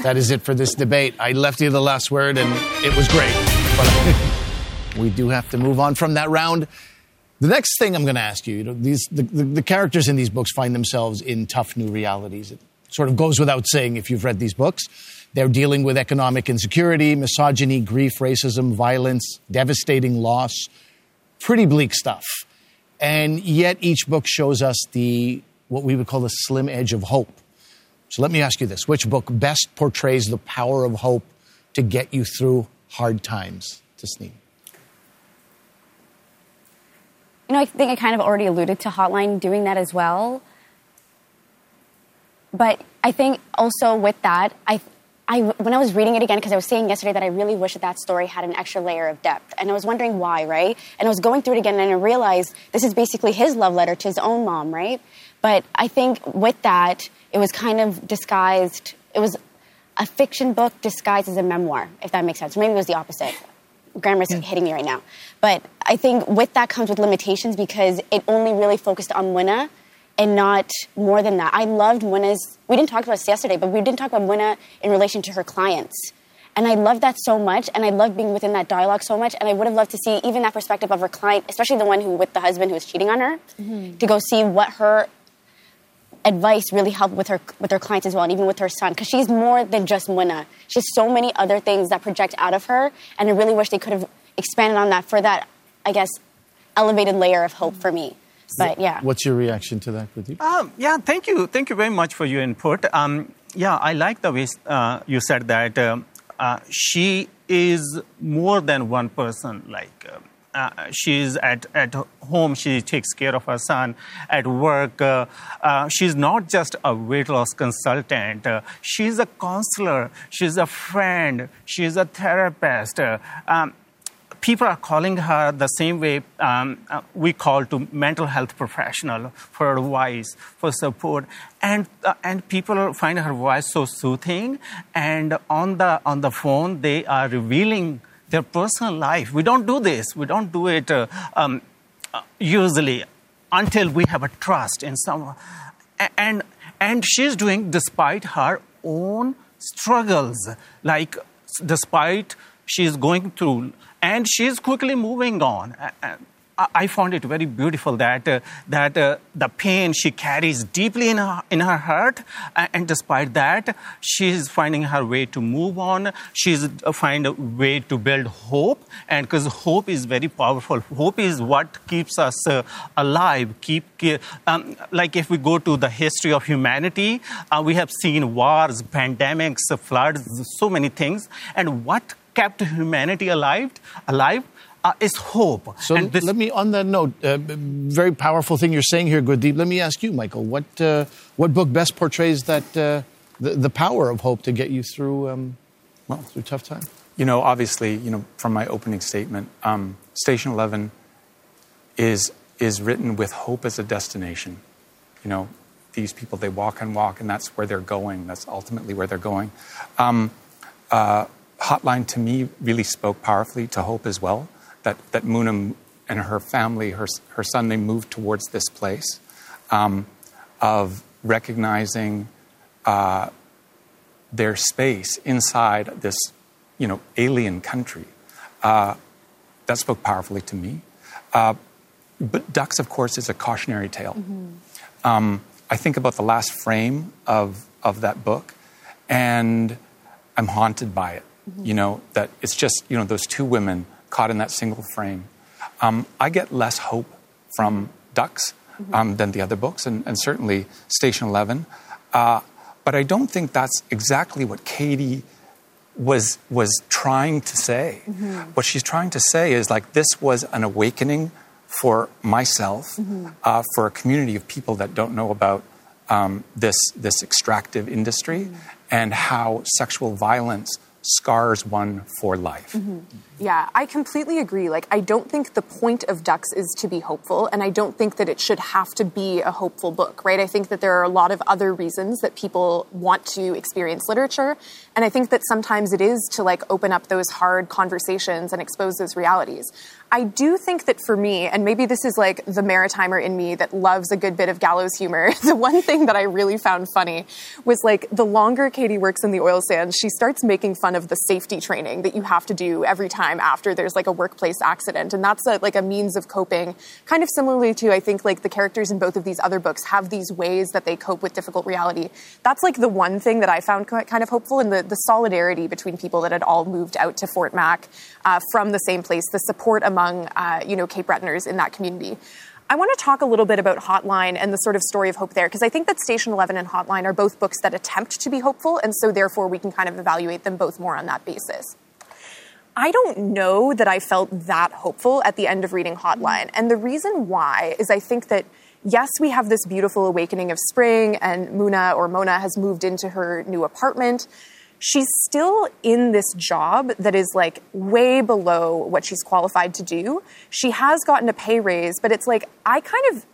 that is it for this debate. I left you the last word, and it was great. But we do have to move on from that round. The next thing I'm going to ask you, you know, these the, the, the, characters in these books find themselves in tough new realities. Sort of goes without saying if you've read these books. They're dealing with economic insecurity, misogyny, grief, racism, violence, devastating loss, pretty bleak stuff. And yet each book shows us the what we would call the slim edge of hope. So let me ask you this, which book best portrays the power of hope to get you through hard times? Tasneem. You know, I think I kind of already alluded to Hotline doing that as well. But I think also with that, I, I when I was reading it again, because I was saying yesterday that I really wish that that story had an extra layer of depth, and I was wondering why, right? And I was going through it again, and I realized this is basically his love letter to his own mom, right? But I think with that, it was kind of disguised. It was a fiction book disguised as a memoir, if that makes sense. Maybe it was the opposite grammar's yeah. hitting me right now. But I think with that comes with limitations because it only really focused on Muna and not more than that. I loved Muna's, we didn't talk about this yesterday, but we didn't talk about Muna in relation to her clients. And I love that so much, and I love being within that dialogue so much. And I would have loved to see even that perspective of her client, especially the one who with the husband who was cheating on her, mm-hmm. to go see what her advice really helped with her with her clients as well, and even with her son, because she's more than just Muna. She has so many other things that project out of her, and I really wish they could have expanded on that for that, I guess, elevated layer of hope for me. But yeah, what's your reaction to that, Gurdeep? Um, yeah, thank you, thank you very much for your input. Um, yeah, I like the way uh, you said that um, uh, she is more than one person, like. Um, uh, she's at, at home, she takes care of her son. At work, uh, uh, she's not just a weight loss consultant, uh, she's a counselor, she's a friend, she's a therapist. Uh, um, people are calling her the same way um, uh, we call to mental health professional for advice, for support, and uh, and people find her voice so soothing. And on the on the phone, they are revealing their personal life. We don't do this. We don't do it uh, um, uh, usually until we have a trust in someone. And, and she's doing despite her own struggles, like despite she's going through, and she's quickly moving on. I found it very beautiful that uh, that uh, the pain she carries deeply in her in her heart, and despite that, she's finding her way to move on. She's uh, find a way to build hope, and because hope is very powerful. Hope is what keeps us uh, alive. Keep um, like if we go to the history of humanity, uh, we have seen wars, pandemics, floods, so many things, and what kept humanity alive alive uh, is hope. So this- let me, on that note, uh, very powerful thing you're saying here, Gurdeep. Let me ask you, Michael, what uh, what book best portrays that uh, the, the power of hope to get you through um, well through tough times? You know, obviously, you know, from my opening statement, um, Station Eleven is is written with hope as a destination. You know, these people they walk and walk, and that's where they're going. That's ultimately where they're going. Um, uh, Hotline to me really spoke powerfully to hope as well that, that Muna and her family, her, her son, they moved towards this place um, of recognizing uh, their space inside this, you know, alien country. Uh, that spoke powerfully to me. Uh, but Ducks, of course, is a cautionary tale. Mm-hmm. Um, I think about the last frame of, of that book, and I'm haunted by it. Mm-hmm. You know, that it's just, you know, those two women caught in that single frame. Um, I get less hope from Ducks mm-hmm. um, than the other books, and, and certainly Station 11. Uh, but I don't think that's exactly what Katie was was trying to say. Mm-hmm. What she's trying to say is like this was an awakening for myself, mm-hmm. uh, for a community of people that don't know about um, this this extractive industry mm-hmm. and how sexual violence scars one for life. Mm-hmm. Yeah, I completely agree. Like, I don't think the point of Ducks is to be hopeful, and I don't think that it should have to be a hopeful book, right? I think that there are a lot of other reasons that people want to experience literature, and I think that sometimes it is to like open up those hard conversations and expose those realities. I do think that for me, and maybe this is like the maritimer in me that loves a good bit of gallows humor, the one thing that I really found funny was like the longer Katie works in the oil sands, she starts making fun of the safety training that you have to do every time after there's like a workplace accident. And that's a, like a means of coping, kind of similarly to, I think, like the characters in both of these other books have these ways that they cope with difficult reality. That's like the one thing that I found kind of hopeful in the, the solidarity between people that had all moved out to Fort Mac uh, from the same place, the support among uh, you know Cape Bretoners in that community. I want to talk a little bit about Hotline and the sort of story of hope there, because I think that Station 11 and Hotline are both books that attempt to be hopeful, and so therefore we can kind of evaluate them both more on that basis. I don't know that I felt that hopeful at the end of reading Hotline. And the reason why is I think that, yes, we have this beautiful awakening of spring, and Muna or Mona has moved into her new apartment she's still in this job that is like way below what she's qualified to do. She has gotten a pay raise, but it's like I kind of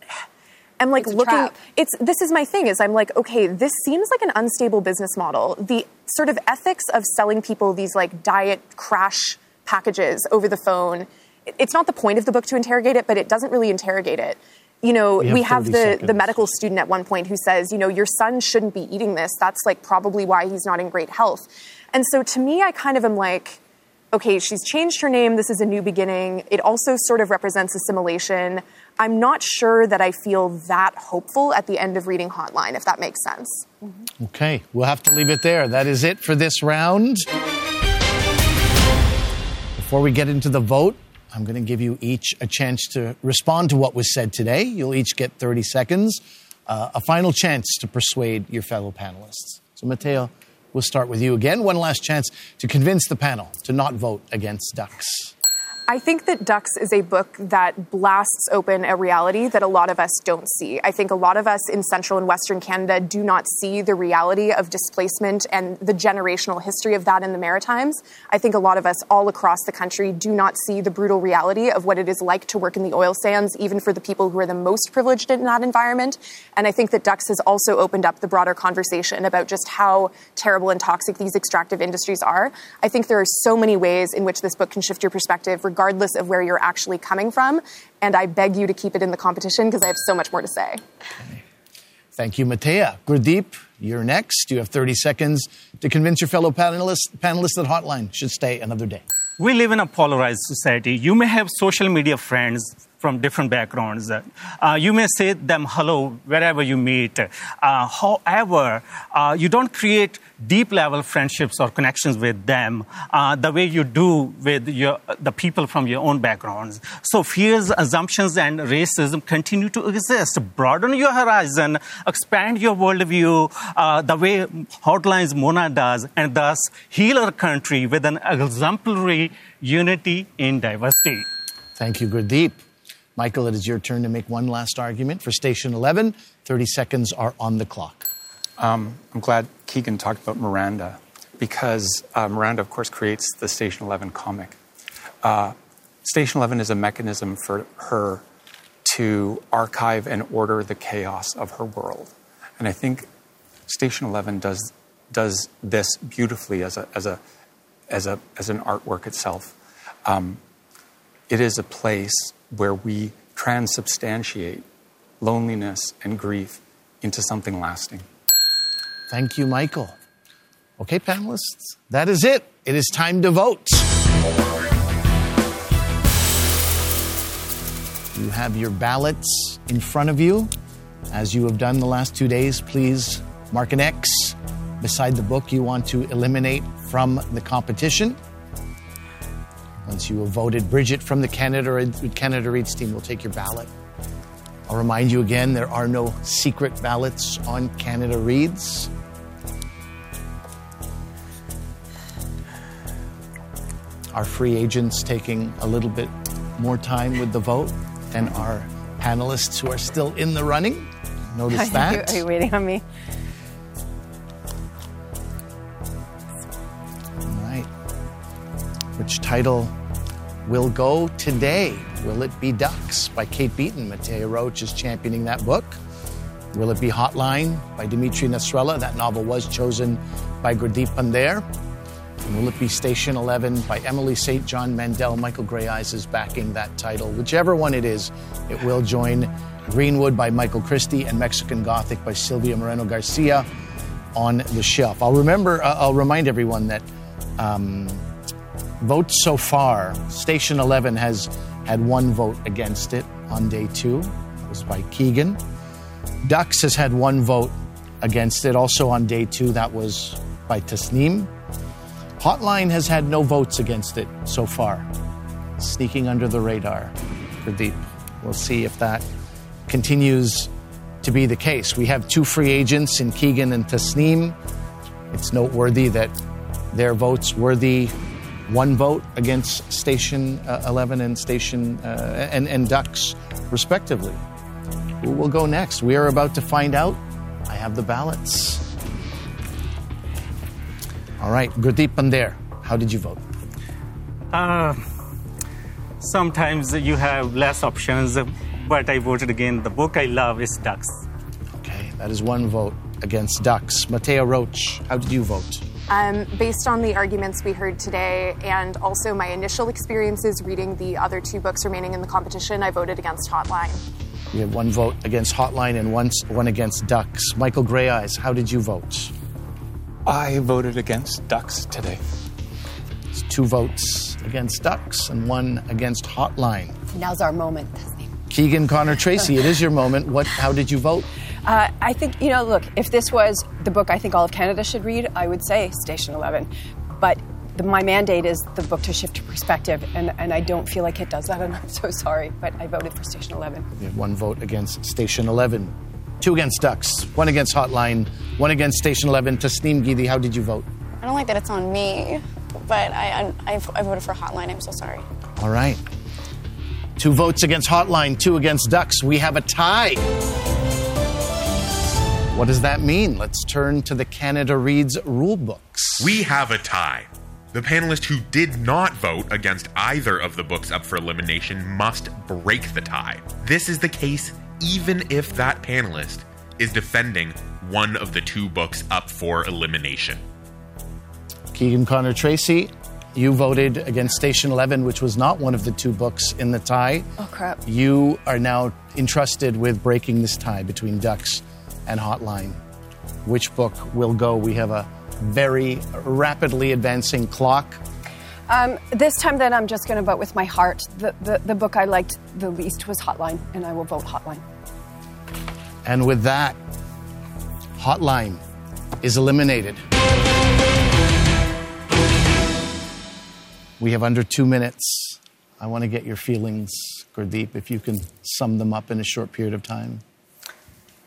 am like It's looking trap. it's this is my thing is I'm like okay, this seems like an unstable business model. The sort of ethics of selling people these like diet crash packages over the phone. It's not the point of the book to interrogate it, but it doesn't really interrogate it. You know, We have we have 30 the, the medical student at one point who says, you know, your son shouldn't be eating this. That's like probably why he's not in great health. And so to me, I kind of am like, okay, she's changed her name. This is a new beginning. It also sort of represents assimilation. I'm not sure that I feel that hopeful at the end of reading Hotline, if that makes sense. Mm-hmm. Okay, we'll have to leave it there. That is it for this round. Before we get into the vote, I'm going to give you each a chance to respond to what was said today. You'll each get 30 seconds, uh, a final chance to persuade your fellow panelists. So, Mattea, we'll start with you again. One last chance to convince the panel to not vote against Ducks. I think that Ducks is a book that blasts open a reality that a lot of us don't see. I think a lot of us in central and western Canada do not see the reality of displacement and the generational history of that in the Maritimes. I think a lot of us all across the country do not see the brutal reality of what it is like to work in the oil sands, even for the people who are the most privileged in that environment. And I think that Ducks has also opened up the broader conversation about just how terrible and toxic these extractive industries are. I think there are so many ways in which this book can shift your perspective, regardless of where you're actually coming from. And I beg you to keep it in the competition because I have so much more to say. Thank you, Mattea. Gurdeep, you're next. You have 30 seconds to convince your fellow panelists, panelists that Hotline should stay another day. We live in a polarized society. You may have social media friends from different backgrounds. Uh, you may say them hello wherever you meet. Uh, however, uh, you don't create deep level friendships or connections with them uh, the way you do with your, the people from your own backgrounds. So fears, assumptions, and racism continue to exist. Broaden your horizon, expand your worldview uh, the way Hotlines Mona does, and thus heal our country with an exemplary unity in diversity. Thank you, Gurdeep. Michael, it is your turn to make one last argument for Station 11. 30 seconds are on the clock. Um, I'm glad Keegan talked about Miranda because uh, Miranda, of course, creates the Station 11 comic. Uh, Station 11 is a mechanism for her to archive and order the chaos of her world. And I think Station 11 does, does this beautifully as, a, as, a, as, a, as an artwork itself. Um, it is a place where we transubstantiate loneliness and grief into something lasting. Thank you, Michael. Okay, panelists, that is it. It is time to vote. You have your ballots in front of you. As you have done the last two days, please mark an X beside the book you want to eliminate from the competition. Once you have voted, Bridget from the Canada, Canada Reads team will take your ballot. I'll remind you again there are no secret ballots on Canada Reads. Our free agents taking a little bit more time with the vote than our panelists who are still in the running. Notice that. Are you-. Are you waiting on me? Which title will go today? Will it be Ducks by Kate Beaton? Mattea Roach is championing that book. Will it be Hotline by Dimitri Nasrallah? That novel was chosen by Gurdeep Pandher. And will it be Station 11 by Emily St. John Mandel? Michael Greyeyes is backing that title. Whichever one it is, it will join Greenwood by Michael Christie and Mexican Gothic by Silvia Moreno Garcia on the shelf. I'll remember, uh, I'll remind everyone that um, votes so far, Station 11 has had one vote against it on day two. It was by Keegan. Ducks has had one vote against it, also on day two. That was by Tasneem. Hotline has had no votes against it so far. Sneaking under the radar. Gurdeep. We'll see if that continues to be the case. We have two free agents in Keegan and Tasneem. It's noteworthy that their votes were the one vote against Station uh, 11 and Station uh, and, and Ducks, respectively. Who will go next? We are about to find out. I have the ballots. All right, Gurdeep Pandher, how did you vote? Uh, sometimes you have less options, but I voted again. The book I love is Ducks. Okay, that is one vote against Ducks. Mattea Roach, how did you vote? Um, based on the arguments we heard today and also my initial experiences reading the other two books remaining in the competition, I voted against Hotline. We have one vote against Hotline and one, one against Ducks. Michael Greyeyes, how did you vote? I voted against Ducks today. It's two votes against Ducks and one against Hotline. Now's our moment. Keegan Connor Tracy, it is your moment. What? How did you vote? Uh, I think, you know, look, if this was the book I think all of Canada should read, I would say Station 11. But the, my mandate is the book to shift perspective, and, and I don't feel like it does that, and I'm so sorry, but I voted for Station 11. We have one vote against Station 11, two against Ducks, one against Hotline, one against Station 11. Tasneem Gidi, how did you vote? I don't like that it's on me, but I, I, I voted for Hotline. I'm so sorry. All right. Two votes against Hotline, two against Ducks. We have a tie. What does that mean? Let's turn to the Canada Reads rule books. We have a tie. The panelist who did not vote against either of the books up for elimination must break the tie. This is the case even if that panelist is defending one of the two books up for elimination. Keegan Connor Tracy, you voted against Station 11, which was not one of the two books in the tie. Oh, crap. You are now entrusted with breaking this tie between Ducks and Hotline. Which book will go? We have a very rapidly advancing clock. Um, this time, then, I'm just going to vote with my heart. The, the, the book I liked the least was Hotline, and I will vote Hotline. And with that, Hotline is eliminated. We have under two minutes. I want to get your feelings, Gurdeep, if you can sum them up in a short period of time.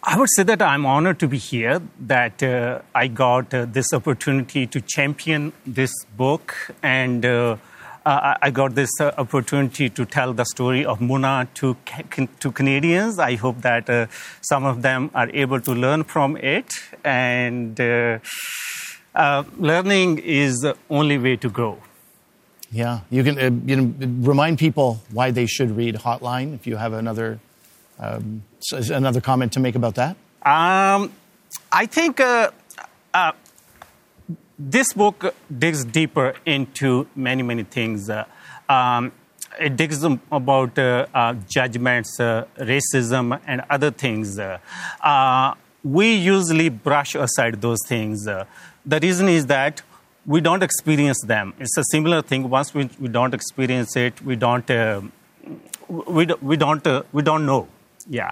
I would say that I'm honored to be here, that uh, I got uh, this opportunity to champion this book, and uh, I got this uh, opportunity to tell the story of Muna to, to Canadians. I hope that uh, some of them are able to learn from it, and uh, learning is the only way to go. Yeah, you can you know, remind people why they should read Hotline if you have another um, so another comment to make about that? Um, I think uh, uh, this book digs deeper into many, many things. Uh, um, it digs about uh, uh, judgments, uh, racism, and other things. we usually brush aside those things. the reason is that we don't experience them. It's a similar thing. Once we, we don't experience it, we don't we, we don't we don't know. Yeah.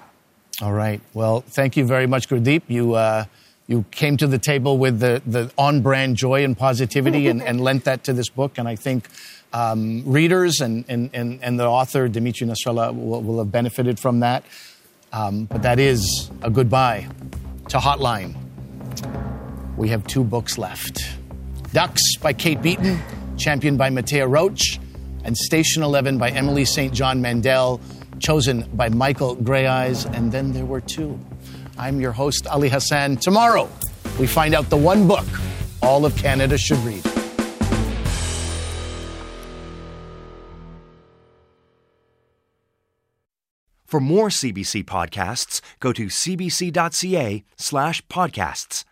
All right. Well, thank you very much, Gurdeep. You, uh, you came to the table with the, the on brand joy and positivity and, and lent that to this book. And I think um, readers and, and, and, and, the author, Dimitri Nasrallah, will, will have benefited from that. Um, but that is a goodbye to Hotline. We have two books left Ducks by Kate Beaton, championed by Mattea Roach, and Station 11 by Emily St. John Mandel chosen by Michael Greyeyes, and then there were two. I'm your host, Ali Hassan. Tomorrow, we find out the one book all of Canada should read. For more CBC podcasts, go to cbc.ca slash podcasts.